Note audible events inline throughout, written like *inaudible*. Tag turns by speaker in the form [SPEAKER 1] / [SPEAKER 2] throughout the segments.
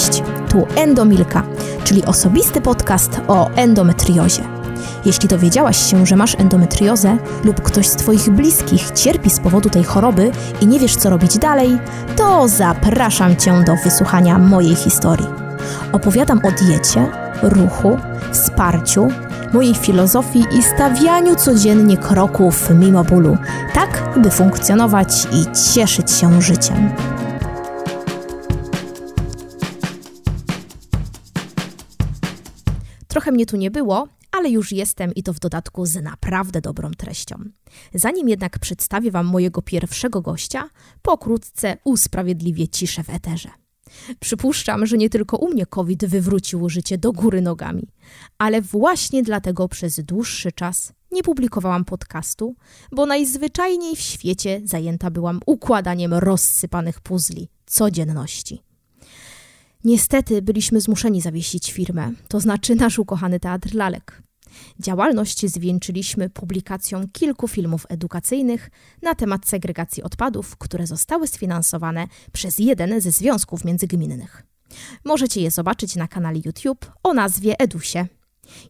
[SPEAKER 1] Cześć, tu Endomilka, czyli osobisty podcast o endometriozie. Jeśli dowiedziałaś się, że masz endometriozę lub ktoś z Twoich bliskich cierpi z powodu tej choroby i nie wiesz, co robić dalej, to zapraszam Cię do wysłuchania mojej historii. Opowiadam o diecie, ruchu, wsparciu, mojej filozofii i stawianiu codziennie kroków mimo bólu, tak by funkcjonować i cieszyć się życiem. Trochę mnie tu nie było, ale już jestem i to w dodatku z naprawdę dobrą treścią. Zanim jednak przedstawię Wam mojego pierwszego gościa, pokrótce usprawiedliwię ciszę w eterze. Przypuszczam, że nie tylko u mnie COVID wywrócił życie do góry nogami, ale właśnie dlatego przez dłuższy czas nie publikowałam podcastu, bo najzwyczajniej w świecie zajęta byłam układaniem rozsypanych puzli codzienności. Niestety byliśmy zmuszeni zawiesić firmę, to znaczy nasz ukochany teatr lalek. Działalność zwieńczyliśmy publikacją kilku filmów edukacyjnych na temat segregacji odpadów, które zostały sfinansowane przez jeden ze związków międzygminnych. Możecie je zobaczyć na kanale YouTube o nazwie Edusie.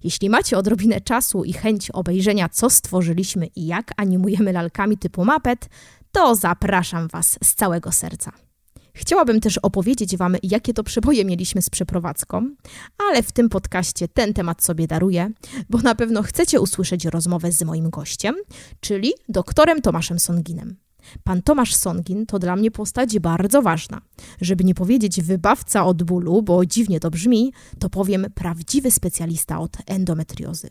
[SPEAKER 1] Jeśli macie odrobinę czasu i chęć obejrzenia, co stworzyliśmy i jak animujemy lalkami typu Mapet, to zapraszam Was z całego serca. Chciałabym też opowiedzieć Wam, jakie to przeboje mieliśmy z przeprowadzką, ale w tym podcaście ten temat sobie daruję, bo na pewno chcecie usłyszeć rozmowę z moim gościem, czyli doktorem Tomaszem Songinem. Pan Tomasz Songin to dla mnie postać bardzo ważna. Żeby nie powiedzieć wybawca od bólu, bo dziwnie to brzmi, to powiem prawdziwy specjalista od endometriozy.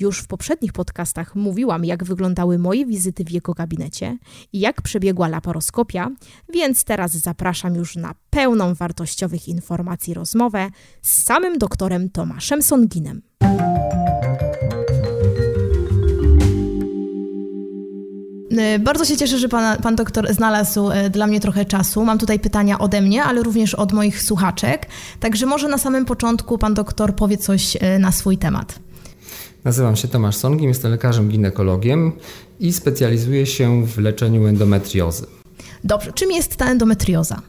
[SPEAKER 1] Już w poprzednich podcastach mówiłam, jak wyglądały moje wizyty w jego gabinecie i jak przebiegła laparoskopia, więc teraz zapraszam już na pełną wartościowych informacji rozmowę z samym doktorem Tomaszem Songinem. E, bardzo się cieszę, że pan, pan doktor znalazł e, dla mnie trochę czasu. Mam tutaj pytania ode mnie, ale również od moich słuchaczek. Także może na samym początku pan doktor powie coś e, na swój temat.
[SPEAKER 2] Nazywam się Tomasz Songim, jestem lekarzem ginekologiem i specjalizuję się w leczeniu endometriozy.
[SPEAKER 1] Dobrze, czym jest ta endometrioza?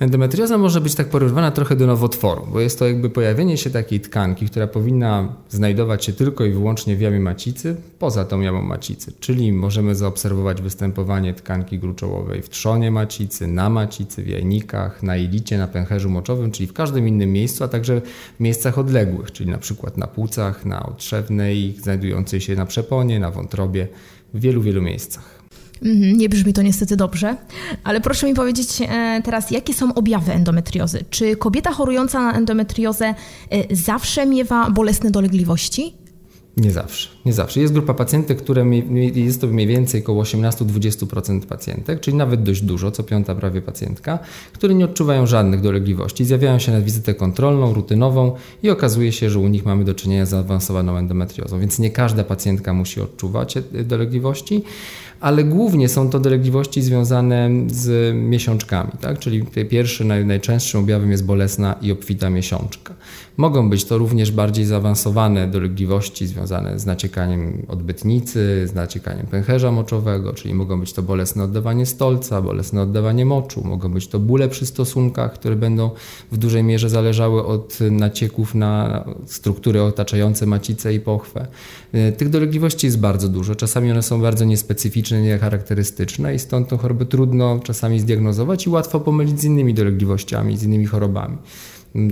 [SPEAKER 2] Endometrioza może być tak porównywana trochę do nowotworu, bo jest to jakby pojawienie się takiej tkanki, która powinna znajdować się tylko i wyłącznie w jamie macicy, poza tą jamą macicy. Czyli możemy zaobserwować występowanie tkanki gruczołowej w trzonie macicy, na macicy, w jajnikach, na jelicie, na pęcherzu moczowym, czyli w każdym innym miejscu, a także w miejscach odległych, czyli na przykład na płucach, na otrzewnej, znajdującej się na przeponie, na wątrobie, w wielu, wielu miejscach.
[SPEAKER 1] Mhm, nie brzmi to niestety dobrze, ale proszę mi powiedzieć e, teraz, jakie są objawy endometriozy? Czy kobieta chorująca na endometriozę e, zawsze miewa bolesne dolegliwości?
[SPEAKER 2] Nie zawsze, nie zawsze. Jest grupa pacjentek, które jest to mniej więcej około 18-20% pacjentek, czyli nawet dość dużo, co piąta prawie pacjentka, które nie odczuwają żadnych dolegliwości. Zjawiają się na wizytę kontrolną, rutynową i okazuje się, że u nich mamy do czynienia z zaawansowaną endometriozą, więc nie każda pacjentka musi odczuwać e, dolegliwości ale głównie są to dolegliwości związane z miesiączkami, tak? czyli pierwszym, naj, najczęstszym objawem jest bolesna i obfita miesiączka. Mogą być to również bardziej zaawansowane dolegliwości związane z naciekaniem odbytnicy, z naciekaniem pęcherza moczowego, czyli mogą być to bolesne oddawanie stolca, bolesne oddawanie moczu, mogą być to bóle przy stosunkach, które będą w dużej mierze zależały od nacieków na struktury otaczające macicę i pochwę. E, tych dolegliwości jest bardzo dużo, czasami one są bardzo niespecyficzne, niecharakterystyczne i stąd tą chorobę trudno czasami zdiagnozować i łatwo pomylić z innymi dolegliwościami, z innymi chorobami.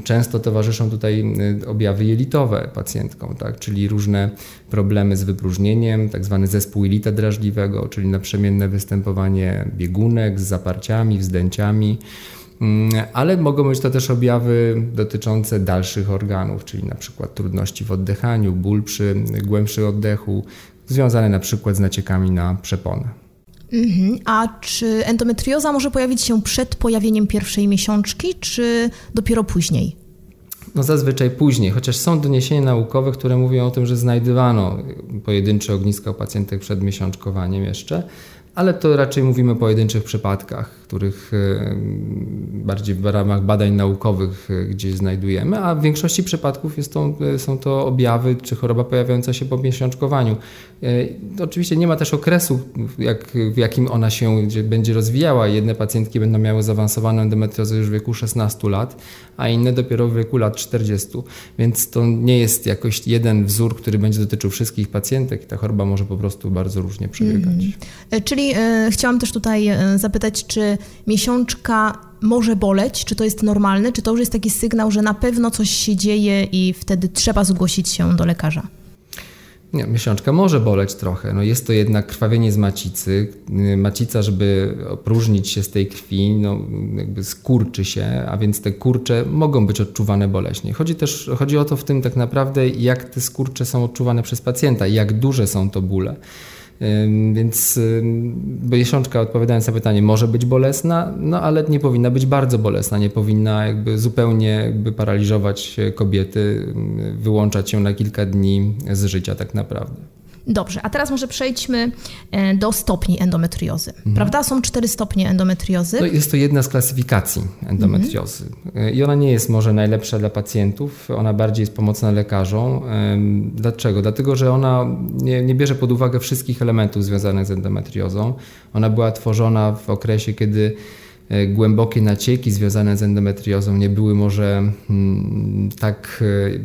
[SPEAKER 2] Często towarzyszą tutaj y, objawy jelitowe pacjentkom, tak? czyli różne problemy z wypróżnieniem, tak zwany zespół jelita drażliwego, czyli naprzemienne występowanie biegunek z zaparciami, wzdęciami. Mm, ale mogą być to też objawy dotyczące dalszych organów, czyli na przykład trudności w oddychaniu, ból przy głębszym oddechu, związane na przykład z naciekami na przeponę.
[SPEAKER 1] Mhm. A czy endometrioza może pojawić się przed pojawieniem pierwszej miesiączki, czy dopiero później?
[SPEAKER 2] No zazwyczaj później, chociaż są doniesienia naukowe, które mówią o tym, że znajdywano pojedyncze ogniska u pacjentek przed miesiączkowaniem jeszcze, ale to raczej mówimy o pojedynczych przypadkach, których e, bardziej w ramach badań naukowych e, gdzieś znajdujemy, a w większości przypadków jest to, e, są to objawy czy choroba pojawiająca się po miesiączkowaniu. Oczywiście nie ma też okresu, jak, w jakim ona się będzie rozwijała. Jedne pacjentki będą miały zaawansowaną endometriozę już w wieku 16 lat, a inne dopiero w wieku lat 40, więc to nie jest jakoś jeden wzór, który będzie dotyczył wszystkich pacjentek ta choroba może po prostu bardzo różnie przebiegać.
[SPEAKER 1] Mm. Czyli e, chciałam też tutaj e, zapytać, czy miesiączka może boleć, czy to jest normalne, czy to już jest taki sygnał, że na pewno coś się dzieje i wtedy trzeba zgłosić się do lekarza?
[SPEAKER 2] Nie, miesiączka może boleć trochę. No jest to jednak krwawienie z macicy. Macica, żeby opróżnić się z tej krwi, no jakby skurczy się, a więc te kurcze mogą być odczuwane boleśnie. Chodzi też chodzi o to w tym tak naprawdę, jak te skurcze są odczuwane przez pacjenta, jak duże są to bóle. Więc miesiączka, odpowiadając na pytanie, może być bolesna, no ale nie powinna być bardzo bolesna, nie powinna jakby zupełnie jakby paraliżować kobiety, wyłączać ją na kilka dni z życia tak naprawdę.
[SPEAKER 1] Dobrze, a teraz może przejdźmy e, do stopni endometriozy. Mhm. Prawda? Są cztery stopnie endometriozy.
[SPEAKER 2] No jest to jedna z klasyfikacji endometriozy. Mhm. I ona nie jest może najlepsza dla pacjentów, ona bardziej jest pomocna lekarzom. Dlaczego? Dlatego, że ona nie, nie bierze pod uwagę wszystkich elementów związanych z endometriozą. Ona była tworzona w okresie, kiedy głębokie nacieki związane z endometriozą nie były może mm, tak e,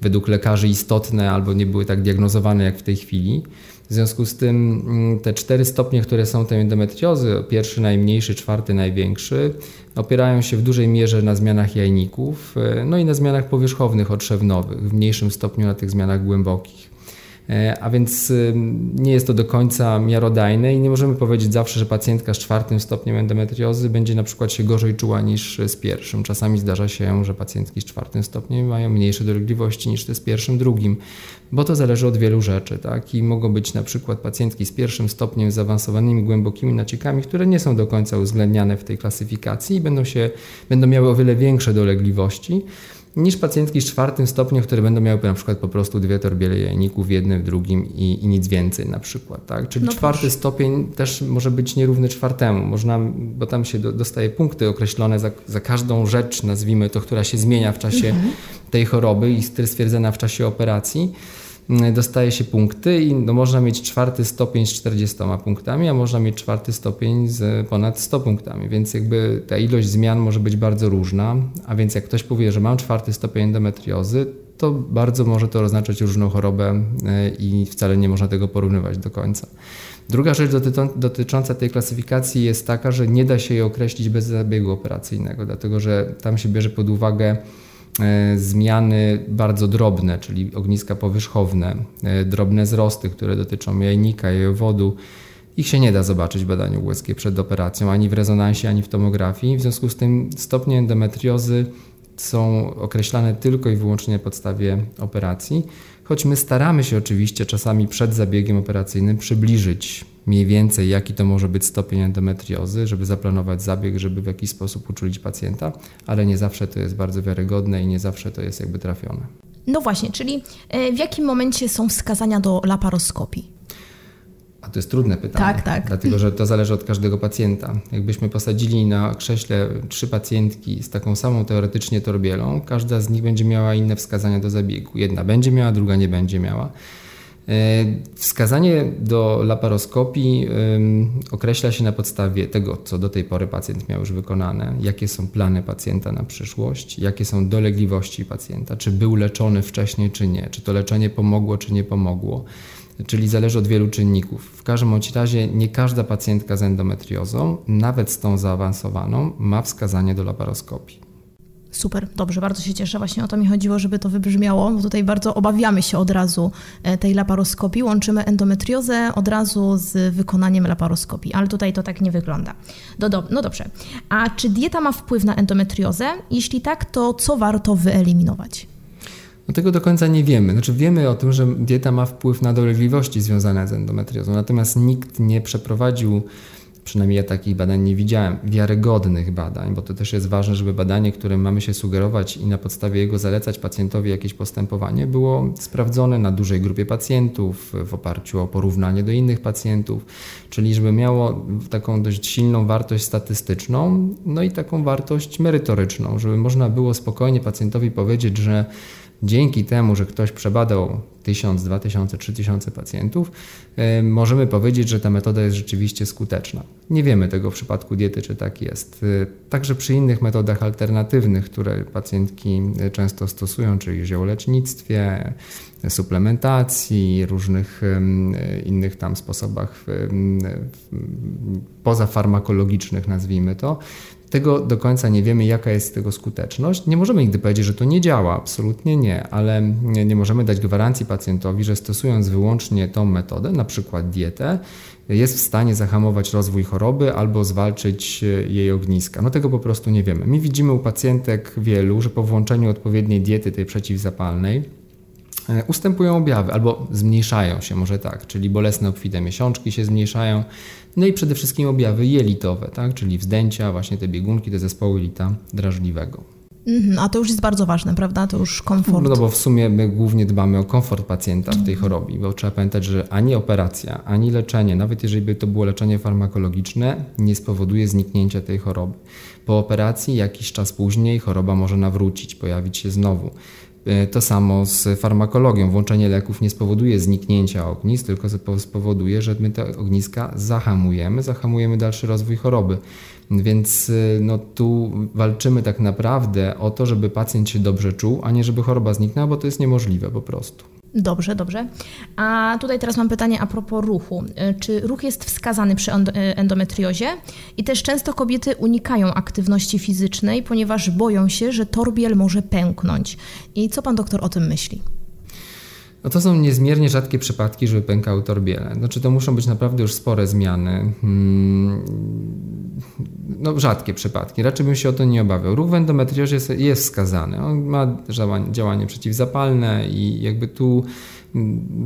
[SPEAKER 2] według lekarzy istotne albo nie były tak diagnozowane jak w tej chwili. W związku z tym mm, te cztery stopnie, które są tej endometriozy, pierwszy najmniejszy, czwarty największy, opierają się w dużej mierze na zmianach jajników, e, no i na zmianach powierzchownych otrzewnowych, w mniejszym stopniu na tych zmianach głębokich. E, a więc nie jest to do końca miarodajne i nie możemy powiedzieć zawsze, że pacjentka z czwartym stopniem endometriozy będzie na przykład się gorzej czuła niż z pierwszym. Czasami zdarza się, że pacjentki z czwartym stopniem mają mniejsze dolegliwości niż te z pierwszym, drugim, bo to zależy od wielu rzeczy. Tak? I mogą być na przykład pacjentki z pierwszym stopniem z zaawansowanymi głębokimi naciekami, które nie są do końca uwzględniane w tej klasyfikacji i będą, się, będą miały o wiele większe dolegliwości niż pacjentki z czwartym stopniem, które będą miały na przykład po prostu dwie torbiele jajników w jednym, w drugim i, i nic więcej na przykład. Tak? Czyli no czwarty proszę. stopień też może być nierówny czwartemu, można, bo tam się do, dostaje punkty określone za, za każdą rzecz, nazwijmy to, która się zmienia w czasie mhm. tej choroby i stwierdzona w czasie operacji. Mm, dostaje się punkty i no, można mieć czwarty stopień z 40 punktami, a można mieć czwarty stopień z ponad 100 punktami, więc jakby ta ilość zmian może być bardzo różna, a więc jak ktoś powie, że mam czwarty stopień endometriozy, to bardzo może to oznaczać różną chorobę e, i wcale nie można tego porównywać do końca. Druga rzecz dotycząca tej klasyfikacji jest taka, że nie da się jej określić bez zabiegu operacyjnego, dlatego że tam się bierze pod uwagę zmiany bardzo drobne, czyli ogniska powierzchowne, e, drobne wzrosty, które dotyczą jajnika, jajowodu. Ich się nie da zobaczyć w badaniu USG przed operacją, ani w rezonansie, ani w tomografii. W związku z tym stopnie endometriozy są określane tylko i wyłącznie na podstawie operacji, choć my staramy się oczywiście czasami przed zabiegiem operacyjnym przybliżyć mniej więcej jaki to może być stopień endometriozy, żeby zaplanować zabieg, żeby w jakiś sposób uczulić pacjenta, ale nie zawsze to jest bardzo wiarygodne i nie zawsze to jest jakby trafione.
[SPEAKER 1] No właśnie, czyli e, w jakim momencie są wskazania do laparoskopii?
[SPEAKER 2] A to jest trudne pytanie.
[SPEAKER 1] Tak, tak.
[SPEAKER 2] Dlatego, że to zależy od każdego pacjenta. Jakbyśmy posadzili na krześle trzy pacjentki z taką samą teoretycznie torbielą, każda z nich będzie miała inne wskazania do zabiegu. Jedna będzie miała, druga nie będzie miała. E, wskazanie do laparoskopii określa się na podstawie tego, co do tej pory pacjent miał już wykonane, jakie są plany pacjenta na przyszłość, jakie są dolegliwości pacjenta, czy był leczony wcześniej, czy nie, czy to leczenie pomogło, czy nie pomogło. Czyli zależy od wielu czynników. W każdym razie nie każda pacjentka z endometriozą, nawet z tą zaawansowaną, ma wskazanie do laparoskopii.
[SPEAKER 1] Super, dobrze, bardzo się cieszę. Właśnie o to mi chodziło, żeby to wybrzmiało, bo tutaj bardzo obawiamy się od razu e, tej laparoskopii. Łączymy endometriozę od razu z wykonaniem laparoskopii, ale tutaj to tak nie wygląda. Do, no dobrze. A czy dieta ma wpływ na endometriozę? Jeśli tak, to co warto wyeliminować?
[SPEAKER 2] No tego do końca nie wiemy. Znaczy wiemy o tym, że dieta ma wpływ na dolegliwości związane z endometriozą, natomiast nikt nie przeprowadził przynajmniej ja takich badań nie widziałem, wiarygodnych badań, bo to też jest ważne, żeby badanie, którym mamy się sugerować i na podstawie jego zalecać pacjentowi jakieś postępowanie, było sprawdzone na dużej grupie pacjentów w oparciu o porównanie do innych pacjentów, czyli żeby miało taką dość silną wartość statystyczną, no i taką wartość merytoryczną, żeby można było spokojnie pacjentowi powiedzieć, że dzięki temu, że ktoś przebadał 1000, 2000, 3000 pacjentów, możemy powiedzieć, że ta metoda jest rzeczywiście skuteczna. Nie wiemy tego w przypadku diety, czy tak jest. E, także przy innych metodach alternatywnych, które pacjentki e, często stosują, czyli ziołolecznictwie, suplementacji, różnych e, innych tam sposobach pozafarmakologicznych, nazwijmy to, tego do końca nie wiemy, jaka jest tego skuteczność. Nie możemy nigdy powiedzieć, że to nie działa, absolutnie nie, ale nie możemy dać gwarancji pacjentowi, że stosując wyłącznie tą metodę, na przykład dietę, jest w stanie zahamować rozwój choroby albo zwalczyć jej ogniska. No tego po prostu nie wiemy. My widzimy u pacjentek wielu, że po włączeniu odpowiedniej diety tej przeciwzapalnej, e, ustępują objawy albo zmniejszają się, może tak, czyli bolesne obfite miesiączki się zmniejszają, no i przede wszystkim objawy jelitowe, tak? czyli wzdęcia, właśnie te biegunki, te zespoły jelita drażliwego.
[SPEAKER 1] Mhm, a to już jest bardzo ważne, prawda? To już komfort.
[SPEAKER 2] No bo w sumie my głównie dbamy o komfort pacjenta w tej chorobie, bo trzeba pamiętać, że ani operacja, ani leczenie, nawet jeżeli by to było leczenie farmakologiczne, nie spowoduje zniknięcia tej choroby. Po operacji jakiś czas później choroba może nawrócić, pojawić się znowu. E, to samo z farmakologią. Włączenie leków nie spowoduje zniknięcia ognisk, tylko spowoduje, że my te ogniska zahamujemy, zahamujemy dalszy rozwój choroby. Więc e, no, tu walczymy tak naprawdę o to, żeby pacjent się dobrze czuł, a nie żeby choroba zniknęła, bo to jest niemożliwe po prostu.
[SPEAKER 1] Dobrze, dobrze. A tutaj teraz mam pytanie a propos ruchu. E, czy ruch jest wskazany przy e, endometriozie? I też często kobiety unikają aktywności fizycznej, ponieważ boją się, że torbiel może pęknąć. I co pan doktor o tym myśli?
[SPEAKER 2] No to są niezmiernie rzadkie przypadki, żeby pękały torbiele. Znaczy to muszą być naprawdę już spore zmiany. Hmm, no rzadkie przypadki. Raczej bym się o to nie obawiał. Ruch w endometriozie jest, jest wskazany. On ma działanie przeciwzapalne i jakby tu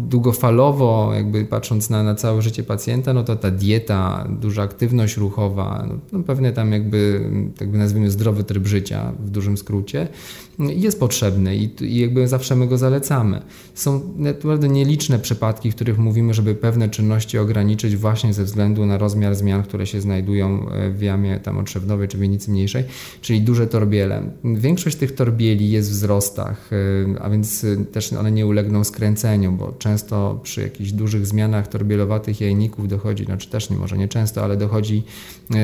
[SPEAKER 2] długofalowo, jakby patrząc na, na całe życie pacjenta, no to ta dieta, duża aktywność ruchowa, no, no pewnie tam jakby, jakby nazwijmy zdrowy tryb życia w dużym skrócie, jest potrzebny i, i jakby zawsze my go zalecamy. Są naprawdę nieliczne przypadki, w których mówimy, żeby pewne czynności ograniczyć właśnie ze względu na rozmiar zmian, które się znajdują e, w jamie tam otrzewnowej czy wienicy mniejszej, czyli duże torbiele. Większość tych torbieli jest w wzrostach, e, a więc e, też one nie ulegną skręceniu, bo często przy jakichś dużych zmianach torbielowatych jajników dochodzi, znaczy też nie może nie często, ale dochodzi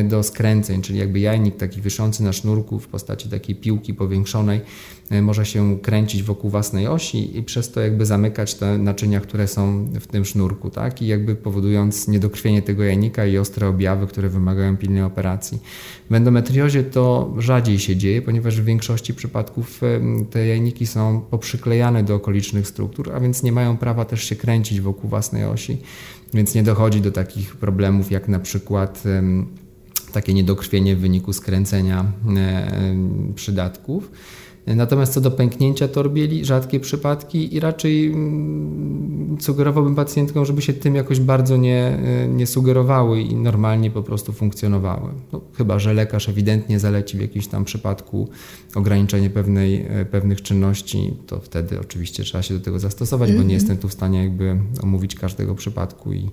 [SPEAKER 2] do skręceń, czyli jakby jajnik taki wiszący na sznurku w postaci takiej piłki powiększonej E, może się kręcić wokół własnej osi i przez to jakby zamykać te naczynia, które są w tym sznurku, tak? I jakby powodując niedokrwienie tego jajnika i ostre objawy, które wymagają pilnej operacji. W endometriozie to rzadziej się dzieje, ponieważ w większości przypadków te jajniki są poprzyklejane do okolicznych struktur, a więc nie mają prawa też się kręcić wokół własnej osi, więc nie dochodzi do takich problemów jak na przykład takie niedokrwienie w wyniku skręcenia e, przydatków. Natomiast co do pęknięcia torbieli, rzadkie przypadki i raczej mm, sugerowałbym pacjentkom, żeby się tym jakoś bardzo nie, nie sugerowały i normalnie po prostu funkcjonowały. No, chyba, że lekarz ewidentnie zaleci w jakimś tam przypadku ograniczenie pewnej, e, pewnych czynności, to wtedy oczywiście trzeba się do tego zastosować, mm -hmm. bo nie mhm. jestem tu w stanie jakby omówić każdego przypadku i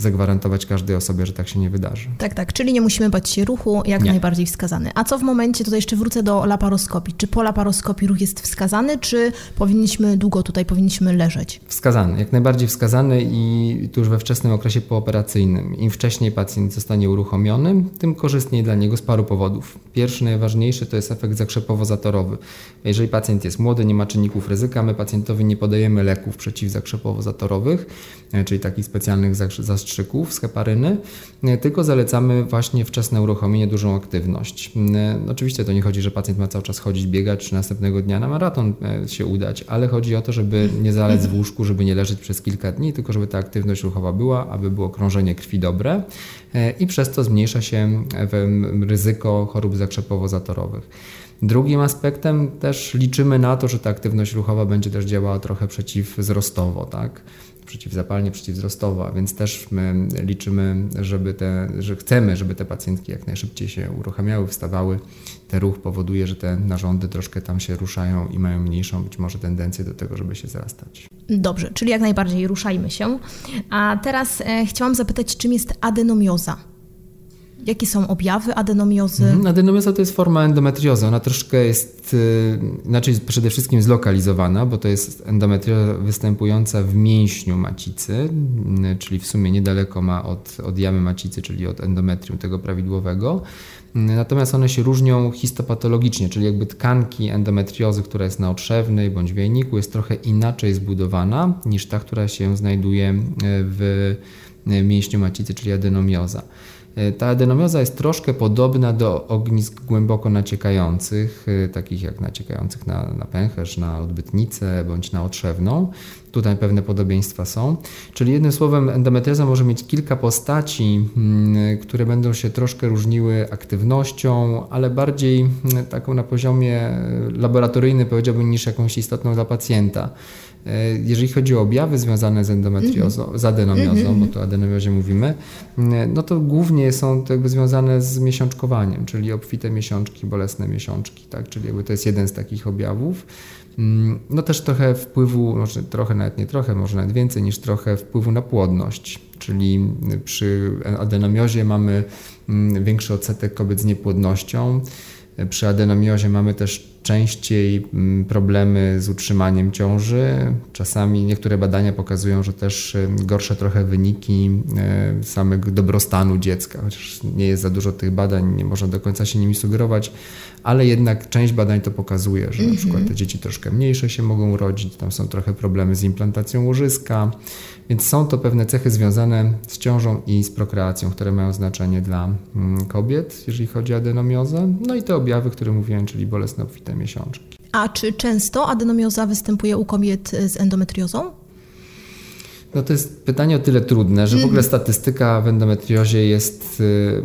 [SPEAKER 2] zagwarantować każdej osobie, że tak się nie wydarzy.
[SPEAKER 1] Tak, tak, czyli nie musimy bać się ruchu, jak nie. najbardziej wskazany. A co w momencie, tutaj jeszcze wrócę do laparoskopii, czy po laparoskopii ruch jest wskazany, czy powinniśmy długo tutaj powinniśmy leżeć?
[SPEAKER 2] Wskazany, jak najbardziej wskazany i tu już we wczesnym okresie pooperacyjnym. Im wcześniej pacjent zostanie uruchomiony, tym korzystniej dla niego z paru powodów. Pierwszy, najważniejszy to jest efekt zakrzepowo-zatorowy. Jeżeli pacjent jest młody, nie ma czynników ryzyka, my pacjentowi nie podajemy leków przeciwzakrzepowo-zatorowych, e, czyli takich specjalnych zastrzeżeń zastrzyków z heparyny, e, tylko zalecamy właśnie wczesne uruchomienie, dużą aktywność. E, oczywiście to nie chodzi, że pacjent ma cały czas chodzić, biegać, czy następnego dnia na maraton e, się udać, ale chodzi o to, żeby nie zalec w łóżku, żeby nie leżeć przez kilka dni, tylko żeby ta aktywność ruchowa była, aby było krążenie krwi dobre i przez to zmniejsza się ryzyko chorób zakrzepowo-zatorowych. Drugim aspektem też liczymy na to, że ta aktywność ruchowa będzie też działała trochę przeciwwzrostowo, tak? Przeciwzapalnie, przeciwwzrostowo, a więc też my liczymy, żeby te, że chcemy, żeby te pacjentki jak najszybciej się uruchamiały, wstawały. Ten ruch powoduje, że te narządy troszkę tam się ruszają i mają mniejszą być może tendencję do tego, żeby się zarastać.
[SPEAKER 1] Dobrze, czyli jak najbardziej ruszajmy się. A teraz e, chciałam zapytać, czym jest adenomioza? Jakie są objawy adenomiozy?
[SPEAKER 2] Mhm, adenomioza to jest forma endometriozy. Ona troszkę jest y, inaczej przede wszystkim zlokalizowana, bo to jest endometrioza występująca w mięśniu macicy, y, czyli w sumie niedaleko ma od, od jamy macicy, czyli od endometrium tego prawidłowego. Y, natomiast one się różnią histopatologicznie, czyli jakby tkanki endometriozy, która jest na otrzewnej bądź wiejniku, jest trochę inaczej zbudowana niż ta, która się znajduje w mięśniu macicy, czyli adenomioza. E, ta adenomioza jest troszkę podobna do ognisk głęboko naciekających, e, takich jak naciekających na, na pęcherz, na odbytnicę bądź na otrzewną. Tutaj pewne podobieństwa są. Czyli jednym słowem, endometrioza może mieć kilka postaci, mm, które będą się troszkę różniły aktywnością, ale bardziej mm, taką na poziomie e, laboratoryjnym, powiedziałbym, niż jakąś istotną dla pacjenta. E, jeżeli chodzi o objawy związane z endometriozą, mm -hmm. z adenomiozą, mm -hmm. bo to o adenomiozie mówimy, no to głównie są to jakby związane z miesiączkowaniem, czyli obfite miesiączki, bolesne miesiączki, tak? czyli jakby to jest jeden z takich objawów. No też trochę wpływu, może trochę nawet nie trochę, może nawet więcej niż trochę wpływu na płodność, czyli przy adenomiozie mamy większy odsetek kobiet z niepłodnością, przy adenomiozie mamy też częściej mm, problemy z utrzymaniem ciąży. Czasami niektóre badania pokazują, że też gorsze trochę wyniki samego dobrostanu dziecka, chociaż nie jest za dużo tych badań, nie można do końca się nimi sugerować, ale jednak część badań to pokazuje, że na przykład te dzieci troszkę mniejsze się mogą urodzić, tam są trochę problemy z implantacją łożyska, więc są to pewne cechy związane z ciążą i z prokreacją, które mają znaczenie dla mm, kobiet, jeżeli chodzi o adenomiozę. No i te objawy, które mówiłem, czyli bolesne obfite miesiączki.
[SPEAKER 1] A czy często adenomioza występuje u kobiet z endometriozą?
[SPEAKER 2] No to jest pytanie o tyle trudne, że w ogóle statystyka w endometriozie jest y,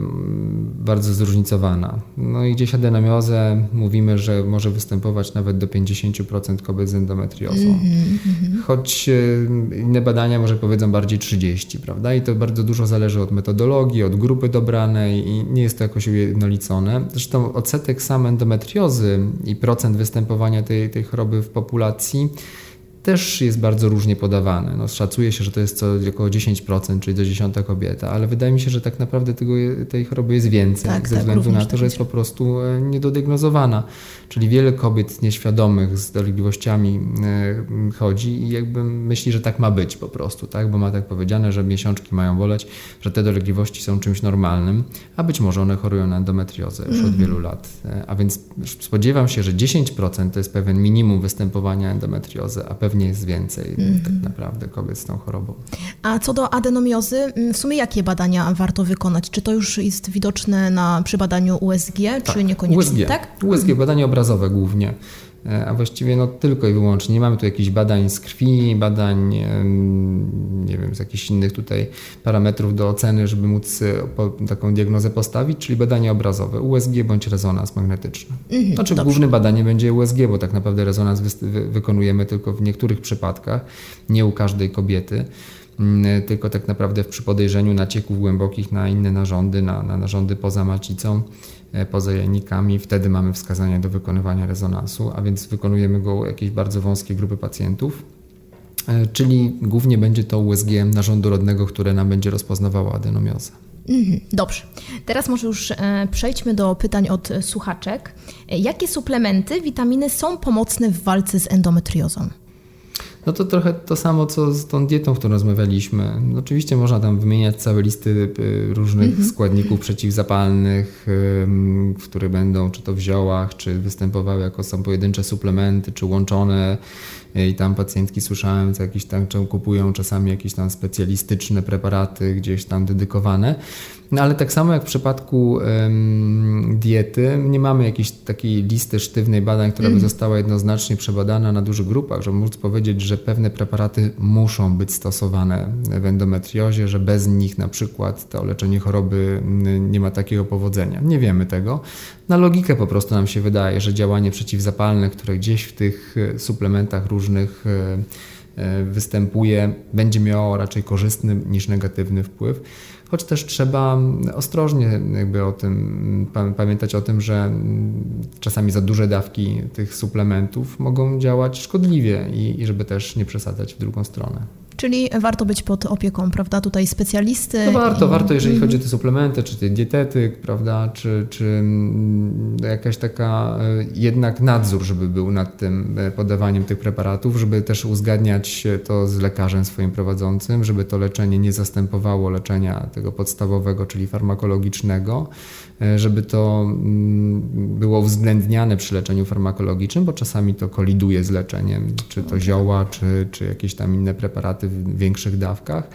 [SPEAKER 2] bardzo zróżnicowana. No i gdzieś adenomiozę mówimy, że może występować nawet do 50% kobiet z endometriozą. Mhm, mhm. Choć y, inne badania może powiedzą bardziej 30, prawda? I to bardzo dużo zależy od metodologii, od grupy dobranej i nie jest to jakoś ujednolicone. Zresztą odsetek sam endometriozy i procent występowania tej, tej choroby w populacji też jest bardzo różnie podawany. No, szacuje się, że to jest co około 10%, czyli do 10 kobieta, ale wydaje mi się, że tak naprawdę tego, tej choroby jest więcej, tak, ze tak, względu na to, tak że jest po prostu e, niedodiagnozowana. Czyli wiele kobiet nieświadomych z dolegliwościami e, chodzi i jakby myśli, że tak ma być po prostu, tak? bo ma tak powiedziane, że miesiączki mają boleć, że te dolegliwości są czymś normalnym, a być może one chorują na endometriozę już mm -hmm. od mhm. wielu lat. E, a więc spodziewam się, że 10% to jest pewien minimum występowania endometriozy, a pewnie jest więcej mm tak naprawdę kobiet z tą chorobą.
[SPEAKER 1] A co do adenomiozy, mm, w sumie jakie badania warto wykonać? Czy to już jest widoczne na, przy badaniu USG, tak, czy niekoniecznie?
[SPEAKER 2] USG, tak? USG, badanie obrazowe głównie, a właściwie no tylko i wyłącznie. Nie mamy tu jakichś badań z krwi, badań nie wiem, z jakichś innych tutaj parametrów do oceny, żeby móc e, taką diagnozę postawić, czyli badanie obrazowe, USG bądź rezonans magnetyczny. Mhm, znaczy dobrze. główne badanie będzie USG, bo tak naprawdę rezonans wy wykonujemy tylko w niektórych przypadkach, nie u każdej kobiety. Mm, tylko tak naprawdę przy podejrzeniu nacieków głębokich na inne narządy, na, na narządy poza macicą, e, poza jajnikami, wtedy mamy wskazania do wykonywania rezonansu, a więc wykonujemy go u jakiejś bardzo wąskiej grupy pacjentów. E, czyli głównie będzie to USG narządu rodnego, które nam będzie rozpoznawało adenomiozę.
[SPEAKER 1] Mhm, dobrze. Teraz może już e, przejdźmy do pytań od słuchaczek. Jakie suplementy, witaminy są pomocne w walce z endometriozą?
[SPEAKER 2] No to trochę to samo, co z tą dietą, którą rozmawialiśmy. No oczywiście można tam wymieniać całe listy y, różnych mm -hmm. składników przeciwzapalnych, które będą czy to w ziołach, czy występowały jako są pojedyncze suplementy, czy łączone i tam pacjentki słyszałem, co jakieś tam kupują czasami jakieś tam specjalistyczne preparaty gdzieś tam dedykowane. No ale tak samo jak w przypadku um, diety, nie mamy jakiejś takiej listy sztywnej badań, która by mhm. została jednoznacznie przebadana na dużych grupach, żeby móc powiedzieć, że pewne preparaty muszą być stosowane w endometriozie, że bez nich na przykład to leczenie choroby nie ma takiego powodzenia. Nie wiemy tego. Na logikę po prostu nam się wydaje, że działanie przeciwzapalne, które gdzieś w tych e, suplementach różnych e, występuje, będzie miało raczej korzystny niż negatywny wpływ choć też trzeba ostrożnie jakby o tym pamiętać o tym, że czasami za duże dawki tych suplementów mogą działać szkodliwie i, i żeby też nie przesadzać w drugą stronę.
[SPEAKER 1] Czyli warto być pod opieką, prawda, tutaj specjalisty?
[SPEAKER 2] No warto, i... warto, jeżeli chodzi o te suplementy, czy ty dietetyk, prawda, czy, czy mm, jakaś taka e, jednak nadzór, żeby był nad tym e, podawaniem tych preparatów, żeby też uzgadniać to z lekarzem swoim prowadzącym, żeby to leczenie nie zastępowało leczenia tego podstawowego, czyli farmakologicznego, żeby to mm, było uwzględniane przy leczeniu farmakologicznym, bo czasami to koliduje z leczeniem, czy to zioła, czy, czy jakieś tam inne preparaty w większych dawkach.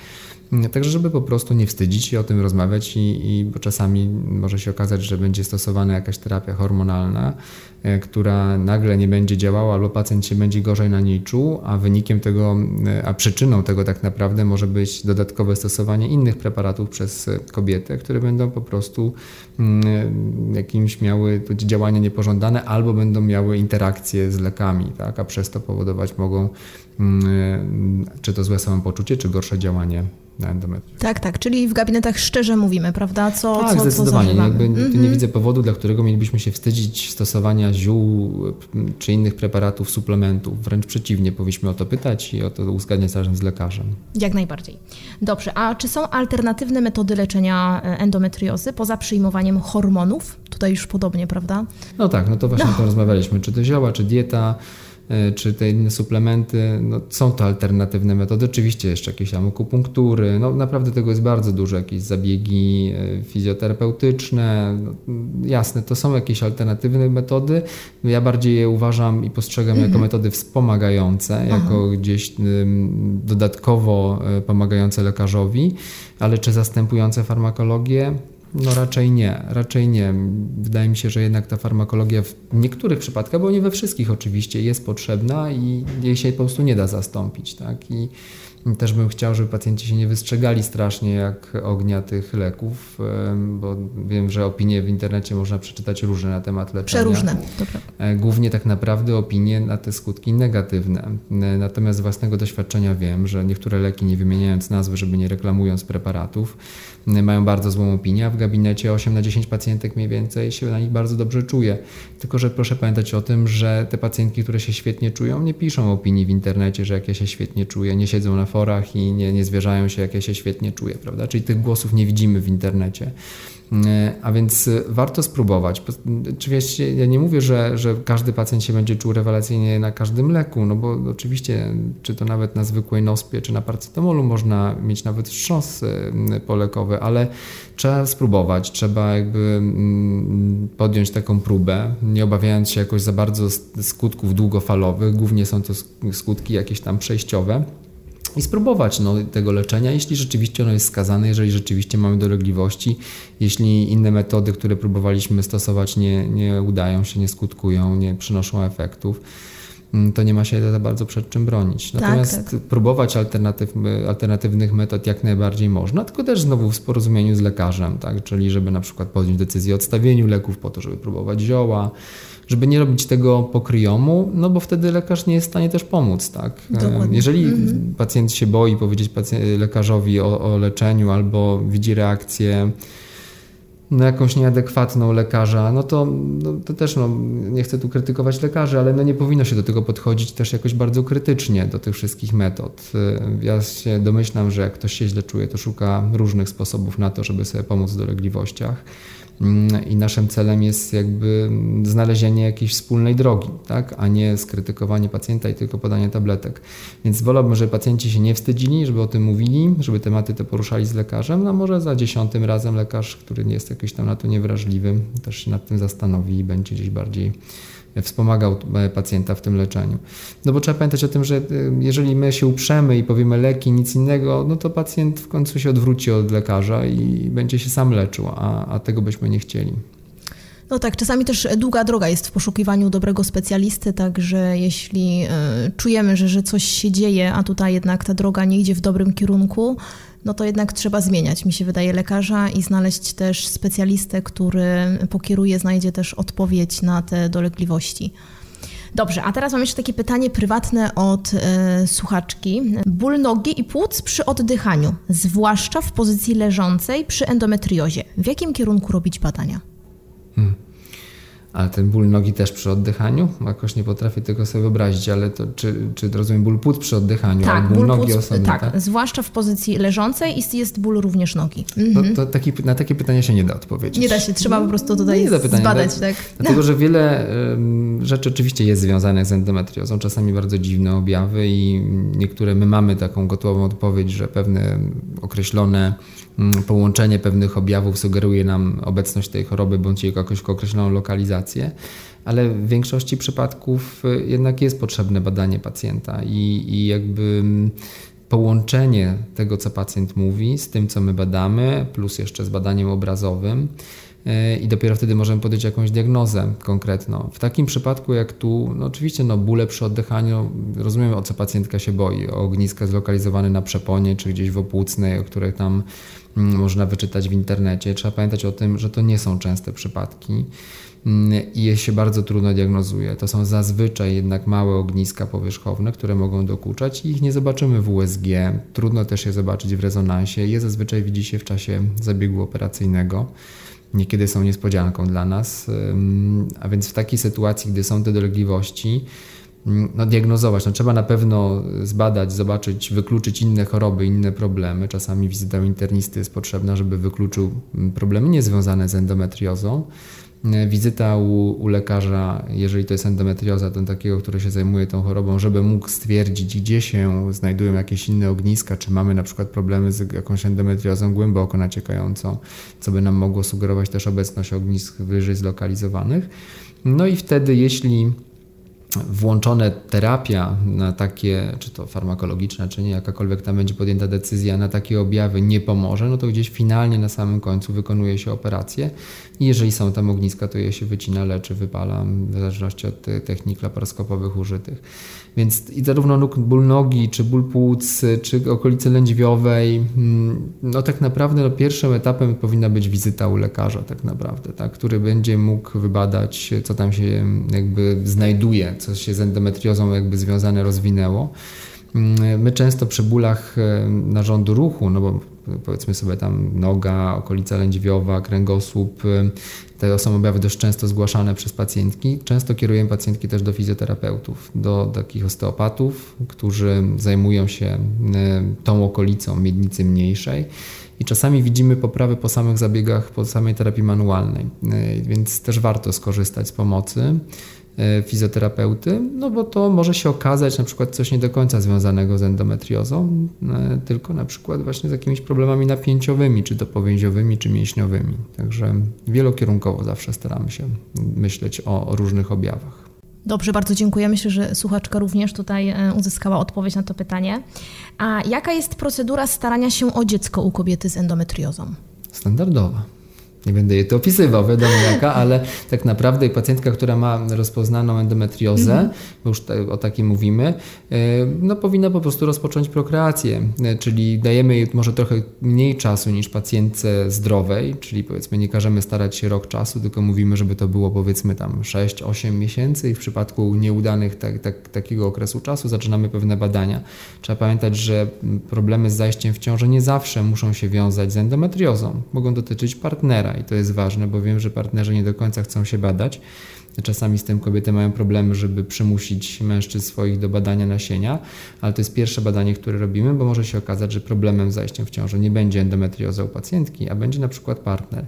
[SPEAKER 2] Także, żeby po prostu nie wstydzić się o tym rozmawiać, i, i, bo czasami może się okazać, że będzie stosowana jakaś terapia hormonalna, e, która nagle nie będzie działała, albo pacjent się będzie gorzej na niej czuł, a wynikiem tego, e, a przyczyną tego tak naprawdę może być dodatkowe stosowanie innych preparatów przez kobietę, które będą po prostu mm, jakimś miały działania niepożądane, albo będą miały interakcje z lekami, tak? a przez to powodować mogą mm, czy to złe samopoczucie, czy gorsze działanie na endometrium.
[SPEAKER 1] Tak, tak, czyli w gabinetach szczerze mówimy, prawda?
[SPEAKER 2] Co, tak, co, zdecydowanie. Co Jakby, mm -hmm. Nie widzę powodu, dla którego mielibyśmy się wstydzić stosowania ziół czy innych preparatów, suplementów. Wręcz przeciwnie, powinniśmy o to pytać i o to uzgadniać razem z lekarzem.
[SPEAKER 1] Jak najbardziej. Dobrze, a czy są alternatywne metody leczenia e, endometriozy poza przyjmowaniem hormonów? Tutaj już podobnie, prawda?
[SPEAKER 2] No tak, no to właśnie no. o tym rozmawialiśmy. Czy to zioła, czy dieta, czy te inne suplementy, no, są to alternatywne metody. Oczywiście jeszcze jakieś tam akupunktury, no naprawdę tego jest bardzo dużo, jakieś zabiegi e, fizjoterapeutyczne, no, jasne, to są jakieś alternatywne metody. Ja bardziej je uważam i postrzegam mhm. jako metody wspomagające, Aha. jako gdzieś dodatkowo e, pomagające lekarzowi, ale czy zastępujące farmakologię? No raczej nie, raczej nie. Wydaje mi się, że jednak ta farmakologia w niektórych przypadkach, bo nie we wszystkich oczywiście, jest potrzebna i jej się po prostu nie da zastąpić. Tak? I też bym chciał, żeby pacjenci się nie wystrzegali strasznie jak ognia tych leków, bo wiem, że opinie w internecie można przeczytać różne na temat leczenia.
[SPEAKER 1] Przeróżne, dobra.
[SPEAKER 2] E, głównie tak naprawdę opinie na te skutki negatywne. E, natomiast z własnego doświadczenia wiem, że niektóre leki, nie wymieniając nazwy, żeby nie reklamując preparatów, mają bardzo złą opinię, a w gabinecie 8 na 10 pacjentek mniej więcej się na nich bardzo dobrze czuje. Tylko, że proszę pamiętać o tym, że te pacjentki, które się świetnie czują, nie piszą opinii w internecie, że jak ja się świetnie czuję, nie siedzą na forach i nie, nie zwierzają się, jak ja się świetnie czuję, prawda? Czyli tych głosów nie widzimy w internecie. E, a więc e, warto spróbować. Oczywiście ja nie mówię, że, że każdy pacjent się będzie czuł rewelacyjnie na każdym leku, no bo oczywiście, czy to nawet na zwykłej nospie, czy na paracetamolu można mieć nawet wstrząs e, polekowy, ale trzeba spróbować, trzeba jakby podjąć taką próbę, nie obawiając się jakoś za bardzo skutków długofalowych. Głównie są to skutki jakieś tam przejściowe i spróbować no, tego leczenia, jeśli rzeczywiście ono jest skazane, jeżeli rzeczywiście mamy dolegliwości, jeśli inne metody, które próbowaliśmy stosować nie, nie udają się, nie skutkują, nie przynoszą efektów mm, to nie ma się za bardzo przed czym bronić. Tak, Natomiast tak, tak. próbować alternatyw, alternatywnych metod jak najbardziej można, tylko też znowu w porozumieniu z lekarzem, tak? czyli żeby na przykład podjąć decyzję o odstawieniu leków po to, żeby próbować zioła, żeby nie robić tego po kryjomu, no bo wtedy lekarz nie jest w stanie też pomóc, tak?
[SPEAKER 1] Dokładnie.
[SPEAKER 2] Jeżeli mhm. pacjent się boi powiedzieć lekarzowi o, o leczeniu albo widzi reakcję na jakąś nieadekwatną lekarza, no to, no to też no, nie chcę tu krytykować lekarzy, ale no nie powinno się do tego podchodzić też jakoś bardzo krytycznie do tych wszystkich metod. Ja się domyślam, że jak ktoś się źle czuje, to szuka różnych sposobów na to, żeby sobie pomóc w dolegliwościach. Mm, i naszym celem jest jakby znalezienie jakiejś wspólnej drogi, tak? a nie skrytykowanie pacjenta i tylko podanie tabletek. Więc wolałbym, żeby pacjenci się nie wstydzili, żeby o tym mówili, żeby tematy te poruszali z lekarzem, no może za dziesiątym razem lekarz, który nie jest jakiś tam na to niewrażliwy, też się nad tym zastanowi i będzie gdzieś bardziej wspomagał e, pacjenta w tym leczeniu. No bo trzeba pamiętać o tym, że e, jeżeli my się uprzemy i powiemy leki, nic innego, no to pacjent w końcu się odwróci od lekarza i będzie się sam leczył, a, a tego byśmy nie chcieli.
[SPEAKER 1] No tak, czasami też długa droga jest w poszukiwaniu dobrego specjalisty, także jeśli y, czujemy, że, że coś się dzieje, a tutaj jednak ta droga nie idzie w dobrym kierunku, no to jednak trzeba zmieniać, mi się wydaje, lekarza i znaleźć też specjalistę, który pokieruje, znajdzie też odpowiedź na te dolegliwości. Dobrze, a teraz mam jeszcze takie pytanie prywatne od e, słuchaczki. Ból nogi i płuc przy oddychaniu, zwłaszcza w pozycji leżącej przy endometriozie. W jakim kierunku robić badania? Hmm.
[SPEAKER 2] Ale ten ból nogi też przy oddychaniu? Jakoś nie potrafię tego sobie wyobrazić, ale to czy, czy rozumiem ból płuc przy oddychaniu,
[SPEAKER 1] tak,
[SPEAKER 2] ból,
[SPEAKER 1] ból
[SPEAKER 2] nogi
[SPEAKER 1] płuc,
[SPEAKER 2] osobno,
[SPEAKER 1] tak,
[SPEAKER 2] tak,
[SPEAKER 1] zwłaszcza w pozycji leżącej i jest ból również nogi.
[SPEAKER 2] Mhm. To, to taki, na takie pytanie się nie da odpowiedzieć.
[SPEAKER 1] Nie da się, trzeba po prostu tutaj pytania, zbadać. Tak?
[SPEAKER 2] Dlatego, *laughs* że wiele um, rzeczy oczywiście jest związanych z endometriozą, czasami bardzo dziwne objawy i niektóre my mamy taką gotową odpowiedź, że pewne określone połączenie pewnych objawów sugeruje nam obecność tej choroby bądź jej jakąś określoną lokalizację ale w większości przypadków y, jednak jest potrzebne badanie pacjenta i, i jakby mm, połączenie tego, co pacjent mówi, z tym, co my badamy, plus jeszcze z badaniem obrazowym. Y, I dopiero wtedy możemy podjąć jakąś diagnozę konkretną. W takim przypadku, jak tu, no oczywiście, no bóle przy oddychaniu, rozumiem o co pacjentka się boi. O ogniska zlokalizowane na przeponie czy gdzieś w opłucnej, o których tam mm, można wyczytać w internecie. Trzeba pamiętać o tym, że to nie są częste przypadki. Mm, i je się bardzo trudno diagnozuje. To są zazwyczaj jednak małe ogniska powierzchowne, które mogą dokuczać i ich nie zobaczymy w USG. Trudno też je zobaczyć w rezonansie. Je zazwyczaj widzi się w czasie zabiegu operacyjnego. Niekiedy są niespodzianką dla nas, a więc w takiej sytuacji, gdy są te dolegliwości, mm, no, diagnozować. No, trzeba na pewno zbadać, zobaczyć, wykluczyć inne choroby, inne problemy. Czasami wizyta internisty jest potrzebna, żeby wykluczył problemy niezwiązane z endometriozą. E, wizyta u, u, lekarza, jeżeli to jest endometrioza, ten takiego, który się zajmuje tą chorobą, żeby mógł stwierdzić, gdzie się znajdują jakieś inne ogniska, czy mamy na przykład problemy z jakąś endometriozą głęboko naciekającą, co by nam mogło sugerować też obecność ognisk wyżej zlokalizowanych. No i wtedy, jeśli włączone terapia na takie, czy to farmakologiczna, czy nie, jakakolwiek tam będzie podjęta decyzja, na takie objawy nie pomoże, no to gdzieś finalnie na samym końcu wykonuje się operację i jeżeli są tam ogniska, to je się wycina, leczy, wypala, w zależności od technik laparoskopowych użytych. Więc i zarówno ból nogi, czy ból płuc, czy okolicy lędźwiowej, mm, no tak naprawdę no pierwszym etapem powinna być wizyta u lekarza tak naprawdę, tak, który będzie mógł wybadać, co tam się jakby znajduje, co się z endometriozą jakby związane rozwinęło. Mm, my często przy bólach e, narządu ruchu, no bo powiedzmy sobie tam noga, okolica lędźwiowa, kręgosłup, e, te są objawy dość często zgłaszane przez pacjentki. Często kierujemy pacjentki też do fizjoterapeutów, do takich osteopatów, którzy zajmują się e, tą okolicą miednicy mniejszej. I czasami widzimy poprawę po samych zabiegach, po samej terapii manualnej, więc też warto skorzystać z pomocy. E, fizjoterapeuty, no bo to może się okazać na przykład coś nie do końca związanego z endometriozą, e, tylko na przykład właśnie z jakimiś problemami napięciowymi, czy to powięziowymi, czy mięśniowymi. Także wielokierunkowo zawsze staramy się myśleć o, o różnych objawach.
[SPEAKER 1] Dobrze, bardzo dziękuję. Myślę, że słuchaczka również tutaj e, uzyskała odpowiedź na to pytanie. A jaka jest procedura starania się o dziecko u kobiety z endometriozą?
[SPEAKER 2] Standardowa nie będę jej to opisywał, wiadomo jaka, ale tak naprawdę pacjentka, która ma rozpoznaną endometriozę, mm -hmm. bo już o takiej mówimy, e, no powinna po prostu rozpocząć prokreację, e, czyli dajemy jej może trochę mniej czasu niż pacjentce zdrowej, czyli powiedzmy nie każemy starać się rok czasu, tylko mówimy, żeby to było powiedzmy tam 6-8 miesięcy i w przypadku nieudanych tak, tak, takiego okresu czasu zaczynamy pewne badania. Trzeba pamiętać, że problemy z zajściem w ciąży nie zawsze muszą się wiązać z endometriozą. Mogą dotyczyć partnera, i to jest ważne, bo wiem, że partnerzy nie do końca chcą się badać. Czasami z tym kobiety mają problemy, żeby przymusić mężczyzn swoich do badania nasienia, ale to jest pierwsze badanie, które robimy, bo może się okazać, że problemem zajściem w ciąży nie będzie endometrioza u pacjentki, a będzie na przykład partner.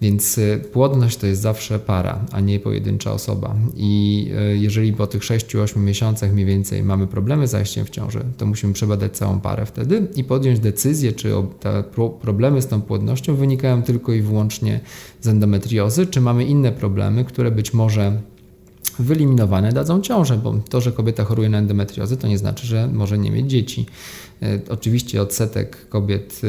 [SPEAKER 2] Więc y, płodność to jest zawsze para, a nie pojedyncza osoba. I y, jeżeli po tych 6-8 miesiącach mniej więcej mamy problemy z zajściem w ciąży, to musimy przebadać całą parę wtedy i podjąć decyzję, czy te problemy z tą płodnością wynikają tylko i wyłącznie z endometriozy, czy mamy inne problemy, które być może wyeliminowane dadzą ciążę, bo to, że kobieta choruje na endometriozę, to nie znaczy, że może nie mieć dzieci. E, oczywiście odsetek kobiet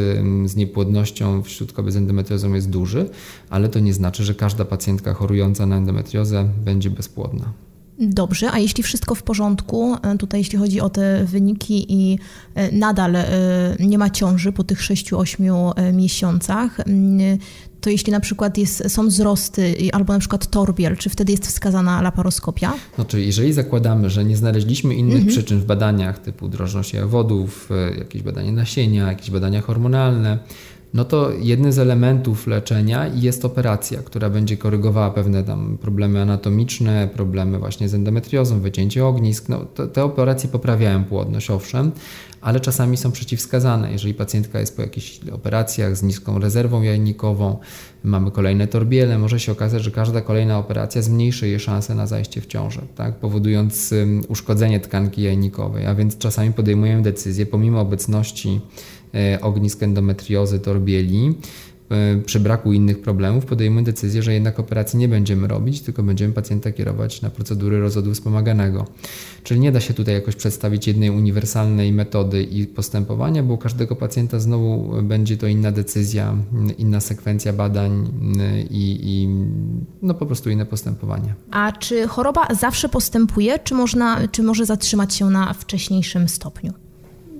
[SPEAKER 2] z niepłodnością wśród kobiet z endometriozą jest duży, ale to nie znaczy, że każda pacjentka chorująca na endometriozę będzie bezpłodna.
[SPEAKER 1] Dobrze, a jeśli wszystko w porządku, e, tutaj jeśli chodzi o te wyniki i e, nadal nie ma ciąży po tych 6-8 miesiącach, mm, to jeśli na przykład jest, są wzrosty albo na przykład torbiel, czy wtedy jest wskazana laparoskopia?
[SPEAKER 2] Znaczy, jeżeli zakładamy, że nie znaleźliśmy innych mhm. przyczyn w badaniach typu drożność jawodów, jakieś badanie nasienia, jakieś badania hormonalne, no to jednym z elementów leczenia jest operacja, która będzie korygowała pewne tam problemy anatomiczne, problemy właśnie z endometriozą, wycięcie ognisk. No, to, te operacje poprawiają płodność, owszem, ale czasami są przeciwwskazane. Jeżeli pacjentka jest po jakichś operacjach z niską rezerwą jajnikową, mamy kolejne torbiele, może się okazać, że każda kolejna operacja zmniejszy jej szanse na zajście w ciążę, tak? powodując uszkodzenie tkanki jajnikowej, a więc czasami podejmujemy decyzję pomimo obecności ognisk endometriozy, torbieli, e, przy braku innych problemów podejmujemy decyzję, że jednak operacji nie będziemy robić, tylko będziemy pacjenta kierować na procedury rozwodu wspomaganego. Czyli nie da się tutaj jakoś przedstawić jednej uniwersalnej metody i postępowania, bo u każdego pacjenta znowu będzie to inna decyzja, inna sekwencja badań i, i no po prostu inne postępowanie.
[SPEAKER 1] A czy choroba zawsze postępuje, czy, można, czy może zatrzymać się na wcześniejszym stopniu?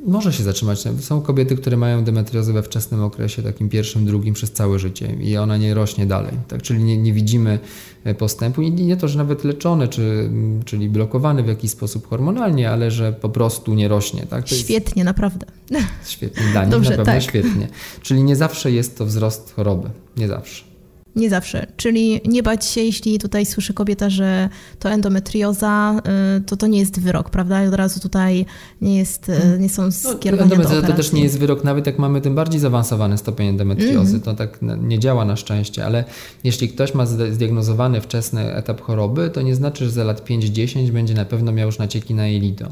[SPEAKER 2] Może się zatrzymać. Są kobiety, które mają demetriozę we wczesnym okresie, takim pierwszym, drugim przez całe życie i ona nie rośnie dalej. Tak? Czyli nie, nie widzimy e, postępu i nie to, że nawet leczone, czy, czyli blokowane w jakiś sposób hormonalnie, ale że po prostu nie rośnie. Tak?
[SPEAKER 1] świetnie, naprawdę.
[SPEAKER 2] Świetnie, dla *laughs* nich Dobrze, na pewno tak. świetnie. Czyli nie zawsze jest to wzrost choroby. Nie zawsze.
[SPEAKER 1] Nie zawsze. Czyli nie bać się, jeśli tutaj słyszy kobieta, że to endometrioza, y, to to nie jest wyrok, prawda? I od razu tutaj nie, jest, y, nie są no, skierowania no, do operacji.
[SPEAKER 2] To też nie jest wyrok, nawet jak mamy tym bardziej zaawansowany stopień endometriozy, mm -hmm. to tak nie działa na szczęście, ale jeśli ktoś ma zdiagnozowany wczesny etap choroby, to nie znaczy, że za lat 5-10 będzie na pewno miał już nacieki na jelito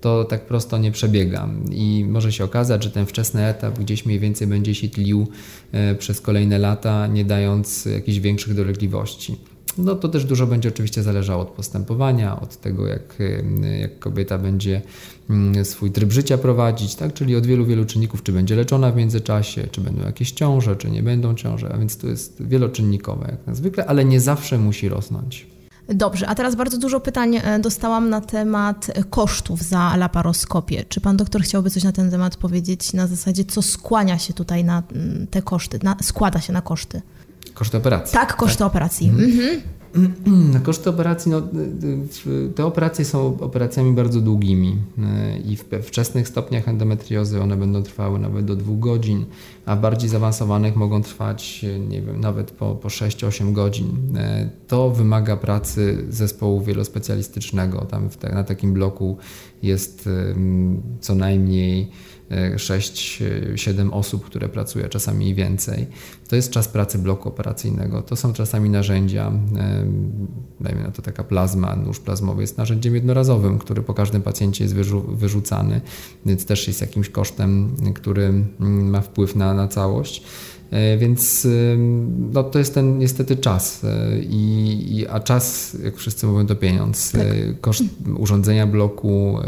[SPEAKER 2] to tak prosto nie przebiega. I może się okazać, że ten wczesny etap gdzieś mniej więcej będzie się tlił e, przez kolejne lata, nie dając jakichś większych dolegliwości. No to też dużo będzie oczywiście zależało od postępowania, od tego, jak, e, jak kobieta będzie mm, swój tryb życia prowadzić, tak? czyli od wielu, wielu czynników, czy będzie leczona w międzyczasie, czy będą jakieś ciąże, czy nie będą ciąże, a więc to jest wieloczynnikowe jak na zwykle, ale nie zawsze musi rosnąć.
[SPEAKER 1] Dobrze, a teraz bardzo dużo pytań e, dostałam na temat kosztów za laparoskopię. Czy pan doktor chciałby coś na ten temat powiedzieć na zasadzie, co skłania się tutaj na mm, te koszty, na, składa się na koszty?
[SPEAKER 2] Koszty operacji.
[SPEAKER 1] Tak, koszty tak? operacji. Mhm. Mhm. *clears throat*
[SPEAKER 2] Koszty operacji, no, te operacje są operacjami bardzo długimi y, i w wczesnych stopniach endometriozy one będą trwały nawet do dwóch godzin, a w bardziej zaawansowanych mogą trwać, nie wiem, nawet po, po 6-8 godzin. To wymaga pracy zespołu wielospecjalistycznego. Tam na takim bloku jest co najmniej 6-7 osób, które pracuje, czasami i więcej. To jest czas pracy bloku operacyjnego. To są czasami narzędzia, dajmy na to taka plazma, nóż plazmowy jest narzędziem jednorazowym, który po każdym pacjencie jest wyrzucany, więc też jest jakimś kosztem, który mm, ma wpływ na, na całość. E, więc no, to jest ten niestety czas. E, I, a czas, jak wszyscy mówią, to pieniądz. Tak. E, koszt urządzenia bloku,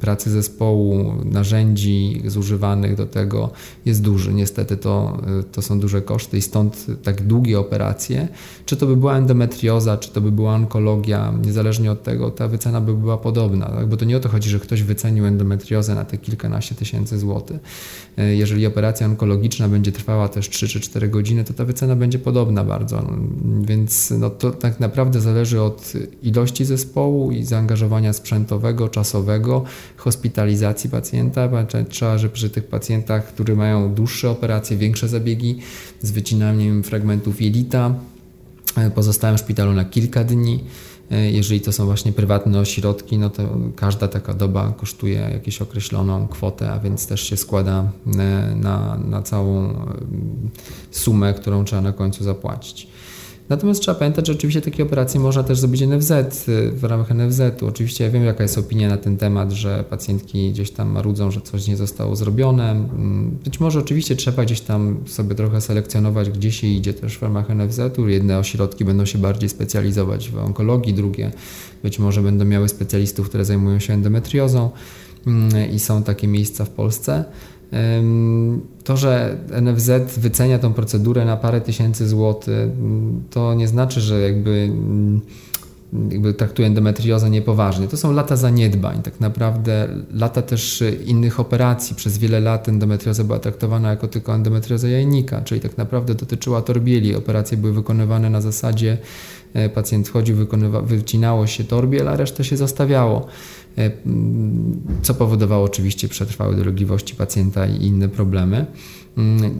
[SPEAKER 2] pracy zespołu, narzędzi zużywanych do tego jest duży. Niestety to, to są duże koszty i stąd tak długie operacje. Czy to by była endometrioza, czy to by była onkologia, niezależnie od tego, ta wycena by była podobna. Tak? Bo to nie o to chodzi, że ktoś wycenił endometriozę na te kilkanaście tysięcy złotych. Jeżeli operacja onkologiczna będzie trwała też 3 czy 4 godziny, to ta wycena będzie podobna bardzo. Więc no, to tak naprawdę zależy od ilości zespołu i zaangażowania sprzętowego, czasowego, hospitalizacji pacjenta. Trzeba, że przy tych pacjentach, którzy mają dłuższe operacje, większe zabiegi z wycinaniem fragmentów jelita, e, pozostałem w szpitalu na kilka dni jeżeli to są właśnie prywatne ośrodki, no to każda taka doba kosztuje jakąś określoną kwotę, a więc też się składa e, na, na całą e, sumę, którą trzeba na końcu zapłacić. Natomiast trzeba pamiętać, że oczywiście takie operacje można też zrobić NFZ y, w ramach NFZ-u. Oczywiście ja wiem, jaka jest opinia na ten temat, że pacjentki gdzieś tam marudzą, że coś nie zostało zrobione. Mm, być może oczywiście trzeba gdzieś tam sobie trochę selekcjonować, gdzie się idzie też w ramach NFZ-u. Jedne ośrodki będą się bardziej specjalizować w onkologii, drugie być może będą miały specjalistów, które zajmują się endometriozą mm, i są takie miejsca w Polsce. To, że NFZ wycenia tą procedurę na parę tysięcy złotych, to nie znaczy, że jakby jakby traktują endometriozę niepoważnie. To są lata zaniedbań, tak naprawdę lata też innych operacji. Przez wiele lat endometrioza była traktowana jako tylko endometrioza jajnika, czyli tak naprawdę dotyczyła torbieli. Operacje były wykonywane na zasadzie e, pacjent wchodził, wycinało się torbiel, a resztę się zostawiało. E, co powodowało oczywiście przetrwałe dolegliwości pacjenta i inne problemy.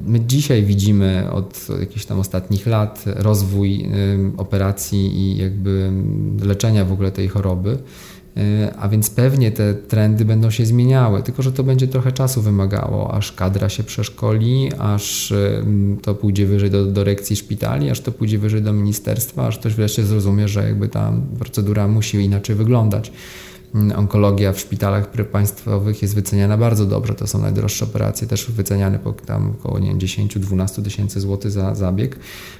[SPEAKER 2] My dzisiaj widzimy od jakichś tam ostatnich lat rozwój operacji i jakby leczenia w ogóle tej choroby. E, a więc pewnie te trendy będą się zmieniały, tylko że to będzie trochę czasu wymagało, aż kadra się przeszkoli, aż to pójdzie wyżej do dyrekcji szpitali, aż to pójdzie wyżej do ministerstwa, aż ktoś wreszcie zrozumie, że jakby ta procedura musi inaczej wyglądać. Mm, onkologia w szpitalach państwowych jest wyceniana bardzo dobrze. To są najdroższe operacje, też wyceniane po tam około 10-12 tysięcy złotych za zabieg,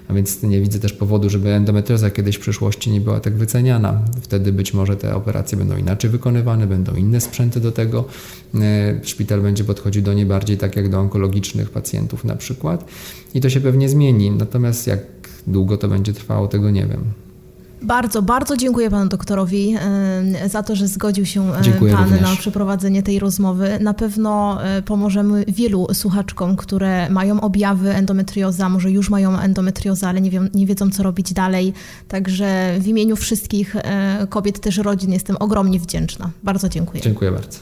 [SPEAKER 2] a więc nie widzę też powodu, żeby endometrioza kiedyś w przyszłości nie była tak wyceniana. Wtedy być może te operacje będą inaczej wykonywane, będą inne sprzęty do tego. E, szpital będzie podchodził do niej bardziej tak jak do onkologicznych pacjentów na przykład i to się pewnie zmieni. Natomiast jak długo to będzie trwało, tego nie wiem.
[SPEAKER 1] Bardzo, bardzo dziękuję panu doktorowi e, za to, że zgodził się
[SPEAKER 2] e, dziękuję
[SPEAKER 1] pan
[SPEAKER 2] również.
[SPEAKER 1] na przeprowadzenie tej rozmowy. Na pewno e, pomożemy wielu słuchaczkom, które mają objawy endometrioza, może już mają endometriozę, ale nie, wiem, nie wiedzą, co robić dalej. Także w imieniu wszystkich kobiet, też rodzin jestem ogromnie wdzięczna. Bardzo dziękuję.
[SPEAKER 2] Dziękuję bardzo.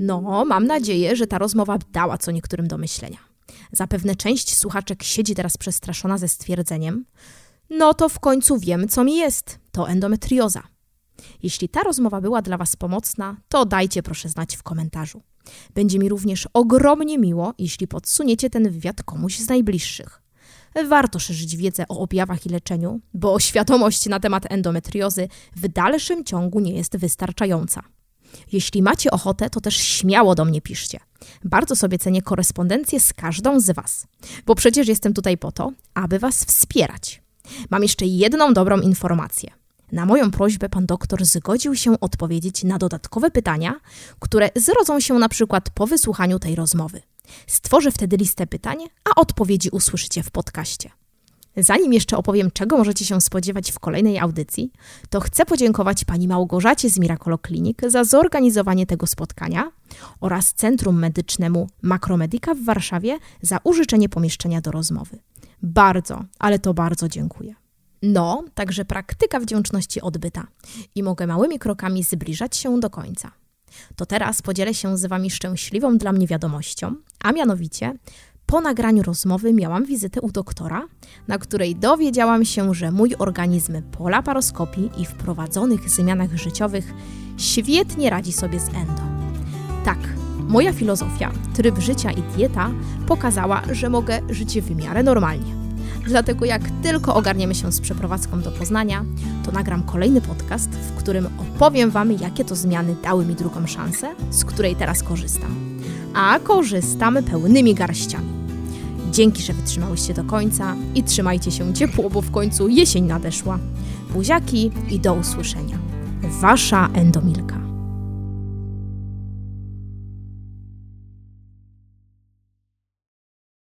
[SPEAKER 1] No, mam nadzieję, że ta rozmowa dała co niektórym do myślenia. Zapewne część słuchaczek siedzi teraz przestraszona ze stwierdzeniem: No to w końcu wiem, co mi jest. To endometrioza. Jeśli ta rozmowa była dla Was pomocna, to dajcie proszę znać w komentarzu. Będzie mi również ogromnie miło, jeśli podsuniecie ten wywiad komuś z najbliższych. Warto szerzyć wiedzę o objawach i leczeniu, bo świadomość na temat endometriozy w dalszym ciągu nie jest wystarczająca. Jeśli macie ochotę, to też śmiało do mnie piszcie. Bardzo sobie cenię korespondencję z każdą z Was, bo przecież jestem tutaj po to, aby Was wspierać. Mam jeszcze jedną dobrą informację. Na moją prośbę pan doktor zgodził się odpowiedzieć na dodatkowe pytania, które zrodzą się na przykład po wysłuchaniu tej rozmowy. Stworzę wtedy listę pytań, a odpowiedzi usłyszycie w podcaście. Zanim jeszcze opowiem, czego możecie się spodziewać w kolejnej audycji, to chcę podziękować pani Małgorzacie z Miracolo Clinic za zorganizowanie tego spotkania oraz Centrum Medycznemu Makromedika w Warszawie za użyczenie pomieszczenia do rozmowy. Bardzo, ale to bardzo dziękuję. No, także praktyka wdzięczności odbyta i mogę małymi krokami zbliżać się do końca. To teraz podzielę się z Wami szczęśliwą dla mnie wiadomością, a mianowicie po nagraniu rozmowy miałam wizytę u doktora, na której dowiedziałam się, że mój organizm po laparoskopii i wprowadzonych zmianach życiowych świetnie radzi sobie z endo. Tak, moja filozofia, tryb życia i dieta pokazała, że mogę żyć w miarę normalnie. Dlatego jak tylko ogarniemy się z przeprowadzką do Poznania, to nagram kolejny podcast, w którym opowiem Wam, jakie to zmiany dały mi drugą szansę, z której teraz korzystam. A korzystam pełnymi garściami. Dzięki, że wytrzymałyście do końca i trzymajcie się ciepło, bo w końcu jesień nadeszła. Buziaki i do usłyszenia. Wasza Endomilka.